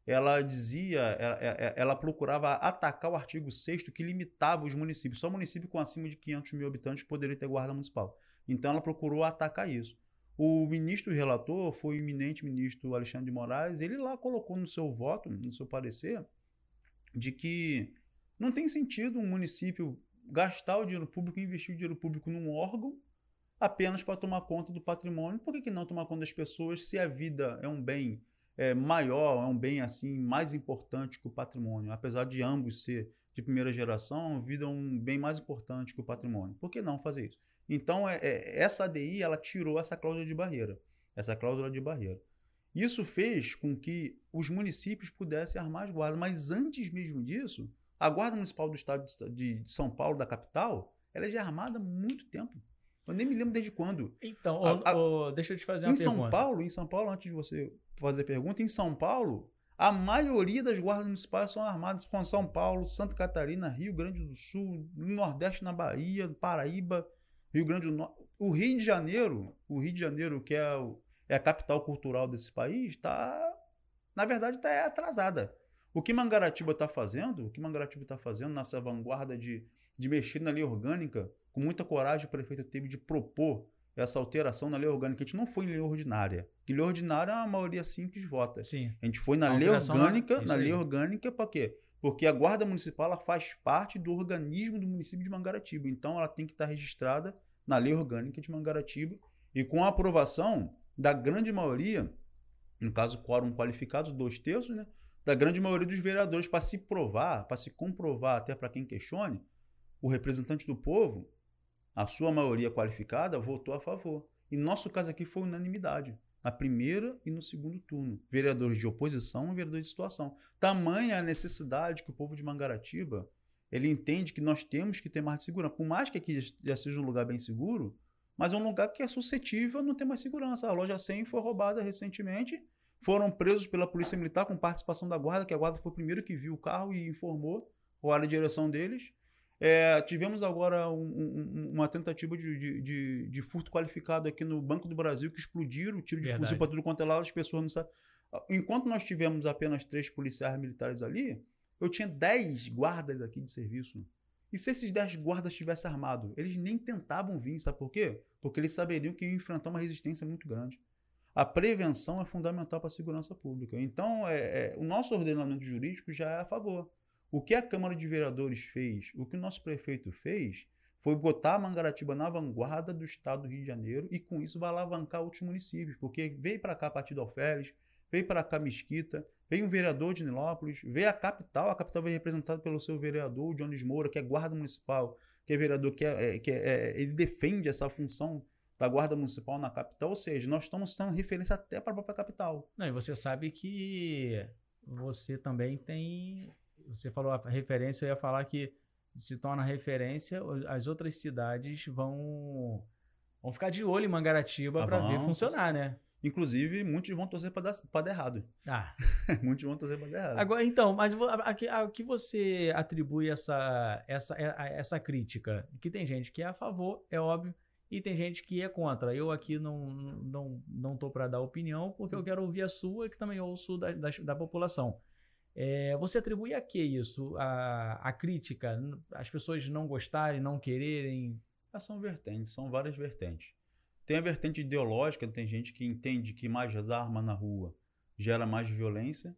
ela dizia, ela, ela, procurava atacar o artigo 6 que limitava os municípios. Só município com acima de 500 mil habitantes poderia ter guarda municipal. Então ela procurou atacar isso. O ministro relator foi o eminente ministro Alexandre de Moraes. Ele lá colocou no seu voto, no seu parecer, de que não tem sentido um município gastar o dinheiro público, investir o dinheiro público num órgão apenas para tomar conta do patrimônio. Por que, que não tomar conta das pessoas se a vida é um bem é, maior, é um bem assim mais importante que o patrimônio. Apesar de ambos ser de primeira geração, a vida é um bem mais importante que o patrimônio. Por que não fazer isso? Então, é, é, essa ADI ela tirou essa cláusula de barreira. Essa cláusula de barreira. Isso fez com que os municípios pudessem armar as guardas. Mas antes mesmo disso, a Guarda Municipal do Estado de, de São Paulo, da capital, ela é já armada há muito tempo. Eu nem me lembro desde quando. Então, a, a, deixa eu te fazer uma em pergunta. Em São Paulo, em São Paulo, antes de você fazer pergunta, em São Paulo, a maioria das guardas municipais são armadas com São Paulo, Santa Catarina, Rio Grande do Sul, no Nordeste, na Bahia, Paraíba, Rio Grande do Norte. O Rio de Janeiro, o Rio de Janeiro, que é, o, é a capital cultural desse país, está, na verdade, está atrasada. O que Mangaratiba está fazendo, o que Mangaratiba está fazendo nessa vanguarda de, de mexer na lei orgânica, com muita coragem o prefeito teve de propor essa alteração na lei orgânica. A gente não foi em lei ordinária. Que lei ordinária a maioria simples vota. Sim. A gente foi na lei orgânica, na, na lei orgânica para quê? Porque a guarda municipal ela faz parte do organismo do município de Mangaratiba. Então ela tem que estar registrada na lei orgânica de Mangaratiba e com a aprovação da grande maioria, no caso quórum qualificado, dois terços, né? Da grande maioria dos vereadores para se provar, para se comprovar, até para quem questione, o representante do povo a sua maioria qualificada votou a favor. E nosso caso aqui foi unanimidade. Na primeira e no segundo turno. Vereadores de oposição e vereadores de situação. Tamanha a necessidade que o povo de Mangaratiba ele entende que nós temos que ter mais de segurança. Por mais que aqui já seja um lugar bem seguro, mas é um lugar que é suscetível a não ter mais segurança. A loja 100 foi roubada recentemente. Foram presos pela Polícia Militar com participação da Guarda, que a Guarda foi o primeiro que viu o carro e informou qual era a direção deles. É, tivemos agora um, um, uma tentativa de, de, de, de, furto qualificado aqui no Banco do Brasil, que explodiram, tiro de Verdade. fuzil para tudo quanto é lado, as pessoas não sabem. Enquanto nós tivemos apenas três policiais militares ali, eu tinha dez guardas aqui de serviço. E se esses dez guardas tivessem armado, eles nem tentavam vir, sabe por quê? Porque eles saberiam que iam enfrentar uma resistência muito grande. A prevenção é fundamental para a segurança pública. Então, é, é, o nosso ordenamento jurídico já é a favor. O que a Câmara de Vereadores fez, o que o nosso prefeito fez, foi botar a Mangaratiba na vanguarda do estado do Rio de Janeiro e com isso vai alavancar outros municípios, porque veio para cá a partir Alferes, veio para cá Mesquita, veio um vereador de Nilópolis, veio a capital, a capital veio representada pelo seu vereador, Jones Moura, que é guarda municipal, que é vereador, que, é, é que é, é, ele defende essa função da guarda municipal na capital, ou seja, nós estamos sendo referência até para a própria capital. Não, e você sabe que você também tem você falou a referência, eu ia falar que se torna referência, as outras cidades vão vão ficar de olho em Mangaratiba ah, para ver funcionar, né? Inclusive, muitos vão torcer para dar, dar errado. Ah. muitos vão torcer para dar errado. Agora, então, mas a, a, a, que você atribui essa, essa, essa crítica? Que tem gente que é a favor, é óbvio, e tem gente que é contra. Eu aqui não não não tô para dar opinião, porque eu quero ouvir a sua, que também ouço da, da, da população. É, você atribui a que isso? A, a crítica? As pessoas não gostarem, não quererem? Ah, são vertentes, são várias vertentes. Tem a vertente ideológica, tem gente que entende que mais armas na rua gera mais violência.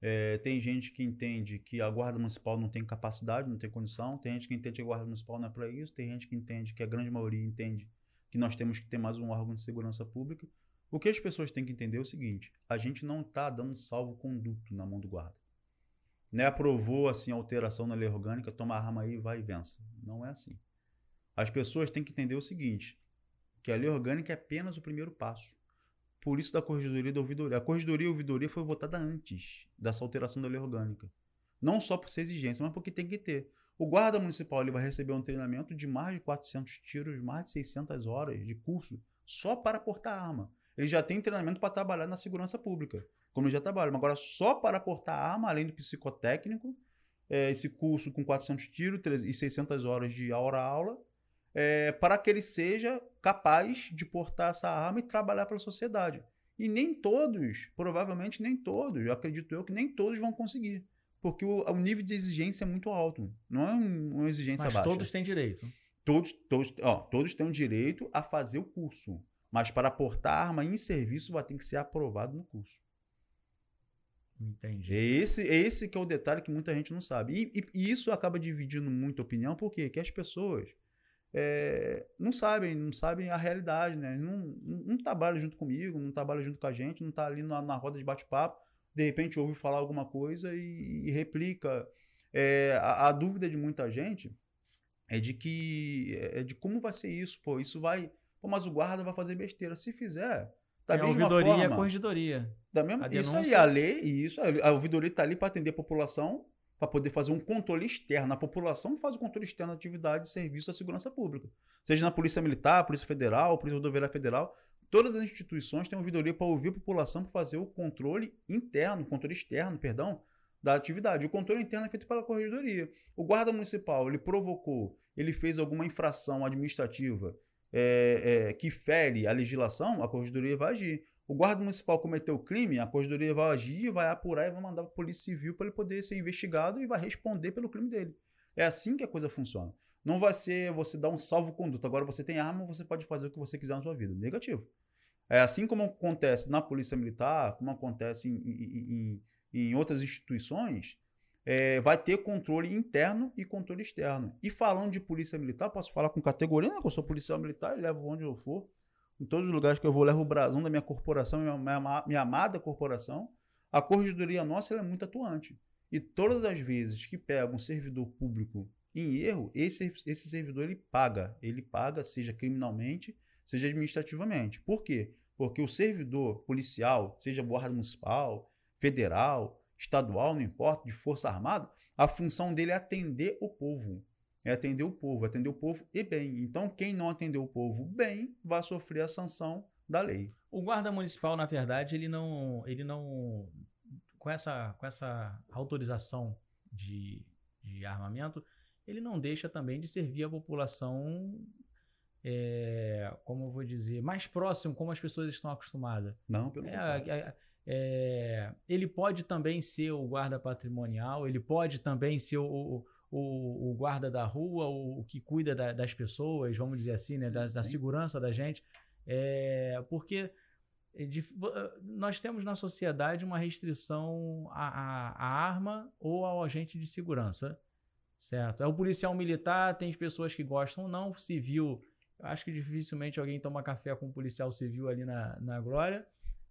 É, tem gente que entende que a Guarda Municipal não tem capacidade, não tem condição. Tem gente que entende que a Guarda Municipal não é para isso. Tem gente que entende, que a grande maioria entende, que nós temos que ter mais um órgão de segurança pública. O que as pessoas têm que entender é o seguinte: a gente não está dando salvo-conduto na mão do guarda né, aprovou assim a alteração na lei orgânica, toma a arma aí, vai e vença. Não é assim. As pessoas têm que entender o seguinte, que a lei orgânica é apenas o primeiro passo. Por isso da corregedoria e da ouvidoria. A corregedoria e a ouvidoria foi votada antes dessa alteração da lei orgânica. Não só por ser exigência, mas porque tem que ter. O guarda municipal ele vai receber um treinamento de mais de 400 tiros, mais de 600 horas de curso só para portar arma. Ele já tem treinamento para trabalhar na segurança pública como já trabalho. Mas agora, só para portar arma, além do psicotécnico, é, esse curso com 400 tiros e 600 horas de hora-aula, é, para que ele seja capaz de portar essa arma e trabalhar para a sociedade. E nem todos, provavelmente nem todos, eu acredito eu que nem todos vão conseguir. Porque o, o nível de exigência é muito alto. Não é um, uma exigência Mas baixa. Mas todos têm direito. Todos, todos, ó, todos têm o direito a fazer o curso. Mas para portar arma em serviço vai ter que ser aprovado no curso. Entendi. É esse, é esse que é o detalhe que muita gente não sabe. E, e, e isso acaba dividindo muita opinião, por quê? Porque as pessoas é, não sabem, não sabem a realidade, né? Não, não, não trabalham junto comigo, não trabalham junto com a gente, não está ali na, na, roda de bate-papo, de repente ouve falar alguma coisa e, e replica. É, a, a, dúvida de muita gente é de que é de como vai ser isso, pô, isso vai, pô, mas o guarda vai fazer besteira. Se fizer, da é a ouvidoria forma, e a corregedoria. Da mesma, a isso aí, a lei, isso, a ouvidoria está ali para atender a população, para poder fazer um controle externo. A população faz o controle externo da atividade de serviço da segurança pública. Seja na Polícia Militar, Polícia Federal, Polícia Rodoviária Federal, todas as instituições têm ouvidoria para ouvir a população para fazer o controle interno, controle externo, perdão, da atividade. O controle interno é feito pela corregedoria. O guarda municipal, ele provocou, ele fez alguma infração administrativa é, é, que fere a legislação, a corregedoria vai agir. O guarda municipal cometeu crime, a corregedoria vai agir, vai apurar e vai mandar para a polícia civil para ele poder ser investigado e vai responder pelo crime dele. É assim que a coisa funciona. Não vai ser você dar um salvo-conduto. Agora você tem arma, você pode fazer o que você quiser na sua vida. Negativo. É assim como acontece na Polícia Militar, como acontece em, em, em, em outras instituições, é, vai ter controle interno e controle externo. E falando de polícia militar, posso falar com categoria, né? Eu sou policial militar e levo onde eu for. Em todos os lugares que eu vou, levo o brasão da minha corporação, minha, minha, minha amada corporação. A corregedoria nossa é muito atuante. E todas as vezes que pega um servidor público em erro, esse, esse servidor ele paga. Ele paga, seja criminalmente, seja administrativamente. Por quê? Porque o servidor policial, seja guarda municipal, federal, estadual, não importa, de força armada, a função dele é atender o povo. É atender o povo, atender o povo e bem. Então, quem não atender o povo bem vai sofrer a sanção da lei. O guarda municipal, na verdade, ele não, ele não com essa, com essa autorização de, de armamento, ele não deixa também de servir a população, é, como eu vou dizer, mais próximo, como as pessoas estão acostumadas. Não, pelo é, é, é, ele pode também ser o guarda patrimonial, ele pode também ser o, o, o guarda da rua, o, o que cuida da, das pessoas, vamos dizer assim, né, da, da segurança da gente. É, porque é nós temos na sociedade uma restrição à, à, à, arma ou ao agente de segurança, certo? É o policial militar, tem pessoas que gostam não, civil, acho que dificilmente alguém toma café com um policial civil ali na, na Glória.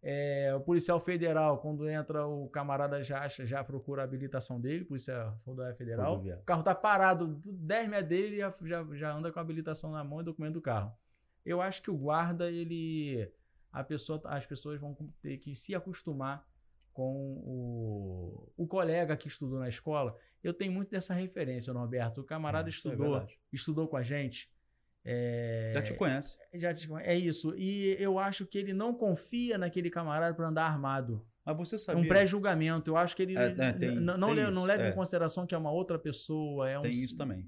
É, o policial federal, quando entra o camarada já, já procura a habilitação dele, polícia rodoviária federal. O carro tá parado, 10 metros dele já, já, já anda com a habilitação na mão e documento do carro. Eu acho que o guarda, ele. A pessoa, as pessoas vão ter que se acostumar com o, o colega que estudou na escola. Eu tenho muito dessa referência, Norberto. O camarada é, estudou, é estudou com a gente é, já te conhece. Já te conhece. É isso. E eu acho que ele não confia naquele camarada para andar armado. Mas você sabia... Um pré-julgamento. Eu acho que ele é, é, tem, não, tem não leva em é. consideração que é uma outra pessoa. É tem um, isso também.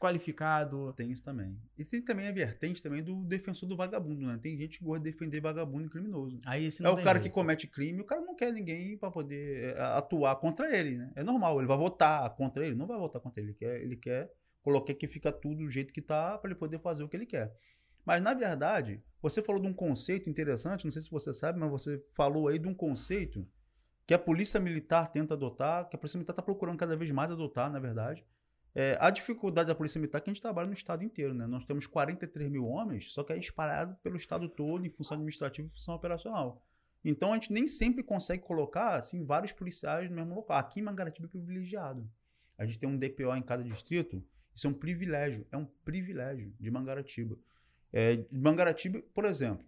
Qualificado. Tem isso também. E tem também a vertente também do defensor do vagabundo, né? Tem gente que gosta de defender vagabundo e criminoso. Aí, é o cara jeito. que comete crime, o cara não quer ninguém para poder é, atuar contra ele, né? É normal, ele vai votar contra ele, não vai votar contra ele, ele quer, ele quer Coloquei que fica tudo do jeito que tá para ele poder fazer o que ele quer. Mas na verdade, você falou de um conceito interessante, não sei se você sabe, mas você falou aí de um conceito que a polícia militar tenta adotar, que a polícia militar está procurando cada vez mais adotar, na verdade. É, a dificuldade da polícia militar é que a gente trabalha no estado inteiro, né? Nós temos 43 mil homens, só que é espalhado pelo estado todo em função administrativa e função operacional. Então a gente nem sempre consegue colocar assim vários policiais no mesmo local. Aqui em Mangaratiba é privilegiado. A gente tem um DPO em cada distrito isso é um privilégio, é um privilégio de Mangaratiba. É, de Mangaratiba, por exemplo,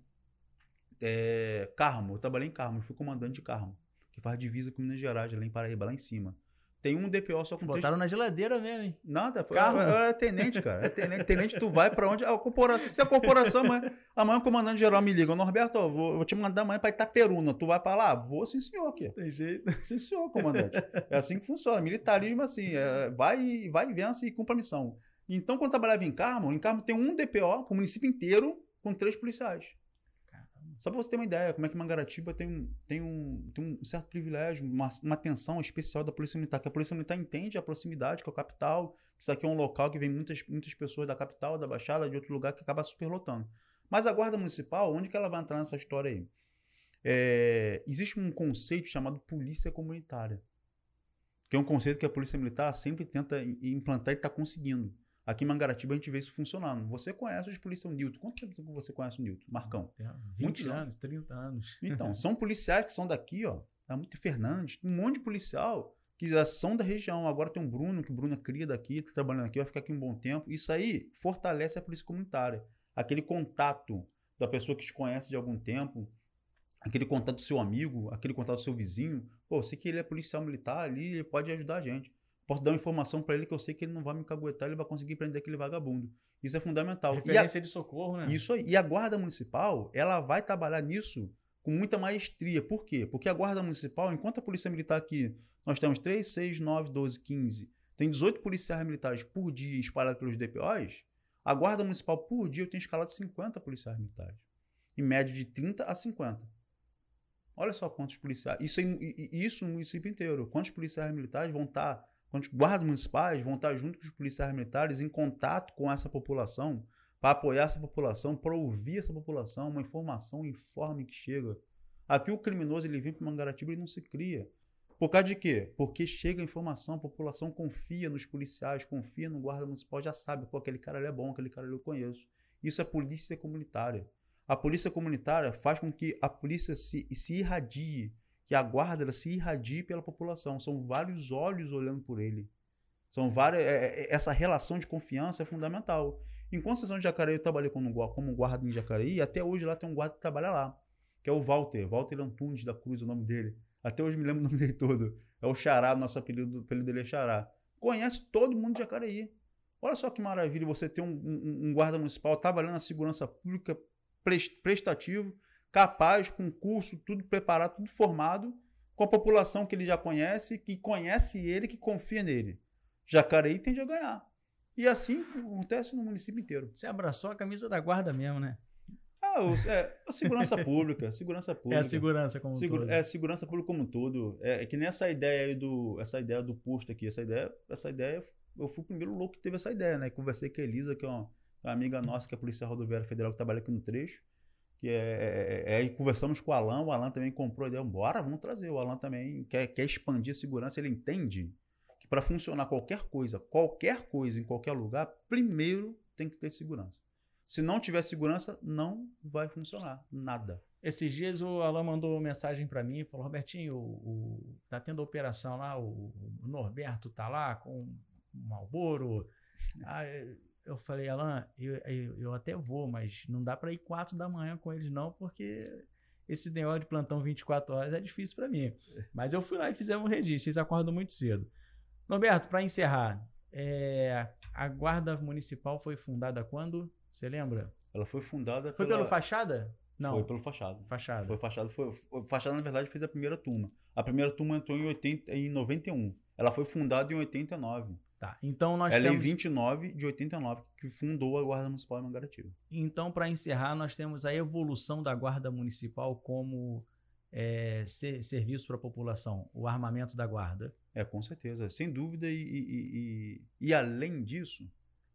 é, Carmo, eu trabalhei em Carmo, eu fui comandante de Carmo, que faz divisa com Minas Gerais, lá em Paraíba, lá em cima. Tem um DPO só com Botaram três... na geladeira mesmo, hein? Nada, foi. Carro. É, é, tenente, cara. É tenente. tenente, tu vai pra onde? A corporação. Se a corporação amanhã, amanhã o comandante geral me liga, Norberto, ó, vou, vou te mandar amanhã pra Itaperuna. Tu vai pra lá? Vou, sim, senhor, aqui. Tem jeito. Sim, senhor, comandante. É assim que funciona. Militarismo, assim, é, vai, vai e vença e cumpra a missão. Então, quando eu trabalhava em Carmo, em Carmo tem um DPO pro município inteiro com três policiais. Só para você ter uma ideia, como é que Mangaratiba tem um, tem um, tem um certo privilégio, uma, uma atenção especial da Polícia Militar, que a Polícia Militar entende a proximidade com a capital, que isso aqui é um local que vem muitas, muitas pessoas da capital, da Baixada, de outro lugar, que acaba superlotando. Mas a Guarda Municipal, onde que ela vai entrar nessa história aí? É, existe um conceito chamado Polícia Comunitária, que é um conceito que a Polícia Militar sempre tenta implantar e está conseguindo. Aqui em Mangaratiba a gente vê isso funcionando. Você conhece os policiais Newton. Quanto tempo você conhece o Newton? Marcão? 20 Muitos anos, 30 anos. Então, são policiais que são daqui, ó. Tá muito Fernandes, um monte de policial que já são da região. Agora tem um Bruno, que o Bruno é cria daqui, tá trabalhando aqui, vai ficar aqui um bom tempo. Isso aí fortalece a polícia comunitária. Aquele contato da pessoa que te conhece de algum tempo, aquele contato do seu amigo, aquele contato do seu vizinho. Pô, sei que ele é policial militar ali, ele pode ajudar a gente. Posso dar uma informação para ele que eu sei que ele não vai me caguetar, ele vai conseguir prender aquele vagabundo. Isso é fundamental. Referência a, de socorro, né? Isso aí. E a Guarda Municipal, ela vai trabalhar nisso com muita maestria. Por quê? Porque a Guarda Municipal, enquanto a Polícia Militar aqui, nós temos 3, 6, 9, 12, 15, tem 18 policiais militares por dia espalhados pelos DPOs, a Guarda Municipal por dia eu tenho escalado 50 policiais militares. Em média de 30 a 50. Olha só quantos policiais. Isso, isso no município inteiro. Quantos policiais militares vão estar quando os guardas municipais vão estar junto com os policiais militares em contato com essa população, para apoiar essa população, para ouvir essa população, uma informação informe que chega. Aqui o criminoso ele vem para Mangaratiba e não se cria. Por causa de quê? Porque chega a informação, a população confia nos policiais, confia no guarda municipal, já sabe, pô, aquele cara ali é bom, aquele cara ali eu conheço. Isso é polícia comunitária. A polícia comunitária faz com que a polícia se, se irradie que a guarda ela se irradie pela população. São vários olhos olhando por ele. São várias. É, é, essa relação de confiança é fundamental. Em Conceição de Jacareí, eu trabalhei como, como guarda em Jacareí, e até hoje lá tem um guarda que trabalha lá, que é o Walter, Walter Antunes da Cruz, o nome dele. Até hoje me lembro o nome dele todo. É o Xará, nosso apelido, apelido dele é Xará. Conhece todo mundo de Jacareí. Olha só que maravilha você ter um, um, um guarda municipal trabalhando na segurança pública, prestativo, capaz, com curso, tudo preparado, tudo formado, com a população que ele já conhece, que conhece ele, que confia nele. Jacareí tende a ganhar. E assim acontece no município inteiro. Você abraçou a camisa da guarda mesmo, né? Ah, o, é, a segurança pública, segurança pública. É a segurança como um todo. É a segurança pública como um todo. É, é, que nem essa ideia aí do, essa ideia do posto aqui, essa ideia, essa ideia, eu fui o primeiro louco que teve essa ideia, né? Conversei com a Elisa, que é uma, uma amiga nossa, que é a Polícia Rodoviária Federal, que trabalha aqui no trecho. Que é, é, é, conversamos com o Alan, o Alan também comprou a ideia, bora, vamos trazer. O Alan também quer, quer expandir a segurança, ele entende que para funcionar qualquer coisa, qualquer coisa em qualquer lugar, primeiro tem que ter segurança. Se não tiver segurança, não vai funcionar nada. Esses dias o Alan mandou mensagem para mim, falou: Robertinho, o, o, tá tendo operação lá, o, o Norberto tá lá com o Malboro. eu falei, Alan, eu, eu, eu até vou, mas não dá para ir quatro da manhã com eles não, porque esse negócio de plantão 24 horas é difícil para mim. Mas eu fui lá e fizemos um registro, vocês acordam muito cedo. Norberto, para encerrar, é, a Guarda Municipal foi fundada quando? Você lembra? Ela foi fundada Foi pela... pelo Fachada? Não. Foi pelo Fachada. Fachada. Foi Fachada. Foi, Fachada, na verdade, fez a primeira turma. A primeira turma entrou em, 80, em 91. Ela foi fundada em 89. Tá. Então nós Ela temos... é em 29 de 89, que fundou a Guarda Municipal de Mangaratiba. Então, para encerrar, nós temos a evolução da Guarda Municipal como é, ser, serviço para a população, o armamento da Guarda. É, com certeza. Sem dúvida. E, e, e, e além disso,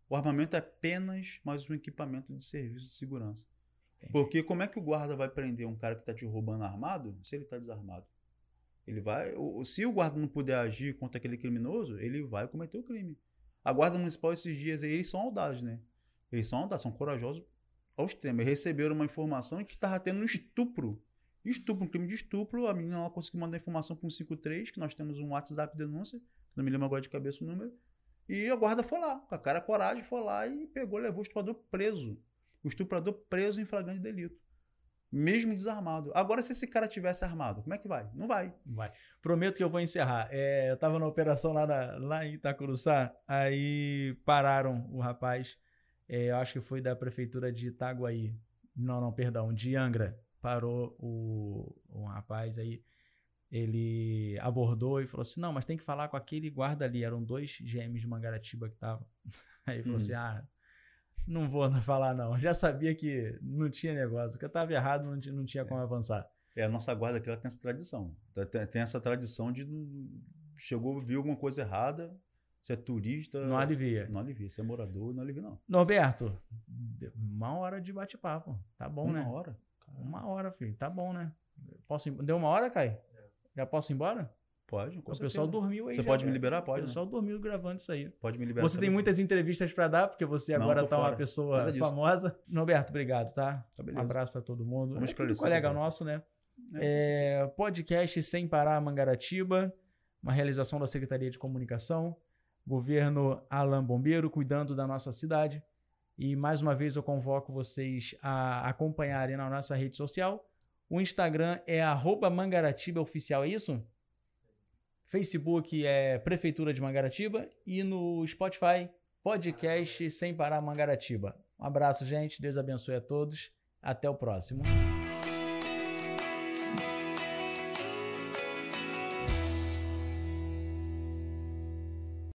o armamento é apenas mais um equipamento de serviço de segurança. Entendi. Porque como é que o guarda vai prender um cara que está te roubando armado se ele está desarmado? Ele vai. Se o guarda não puder agir contra aquele criminoso, ele vai cometer o crime. A guarda municipal esses dias eles são audazes, né? Eles são audazes, são corajosos ao extremo. Eles receberam uma informação que estava tendo um estupro. Estupro, um crime de estupro. A menina ela conseguiu mandar informação para um 53, que nós temos um WhatsApp denúncia, não me lembro agora de cabeça o número. E a guarda foi lá, com a cara coragem, foi lá e pegou, levou o estuprador preso. O estuprador preso em flagrante delito. Mesmo desarmado. Agora, se esse cara tivesse armado, como é que vai? Não vai. Vai. Prometo que eu vou encerrar. É, eu estava na operação lá, na, lá em Itacuruçá, aí pararam o rapaz, é, eu acho que foi da prefeitura de Itaguaí. Não, não, perdão, de Angra. Parou o, o rapaz aí ele abordou e falou assim: não, mas tem que falar com aquele guarda ali. Eram dois GMs de Mangaratiba que estavam. Aí ele falou assim: hum. ah, não vou falar não. Já sabia que não tinha negócio, que eu estava errado, não tinha, não tinha é. como avançar. É, a nossa guarda aqui ela tem essa tradição. Tem, tem essa tradição de chegou, viu alguma coisa errada, você é turista. Não alivia. Não alivia. Você é morador, não alivia, não. Norberto, uma hora de bate-papo. Tá bom, uma né? Uma hora? Caramba. Uma hora, filho. Tá bom, né? Posso... Deu uma hora, Caio? Já posso ir embora? Pode, com O pessoal dormiu aí. Você já, pode me liberar? Pode. O pessoal né? dormiu gravando isso aí. Pode me liberar. Você tem muitas entrevistas para dar, porque você agora está uma pessoa famosa. Norberto, obrigado, tá? tá um abraço para todo mundo. Vamos é colega nosso, né? É, é, podcast Sem Parar Mangaratiba, uma realização da Secretaria de Comunicação, governo Alan Bombeiro, cuidando da nossa cidade. E mais uma vez eu convoco vocês a acompanharem na nossa rede social o Instagram é Mangaratiba Oficial, é isso? Facebook é Prefeitura de Mangaratiba e no Spotify, podcast Sem Parar Mangaratiba. Um abraço, gente. Deus abençoe a todos. Até o próximo.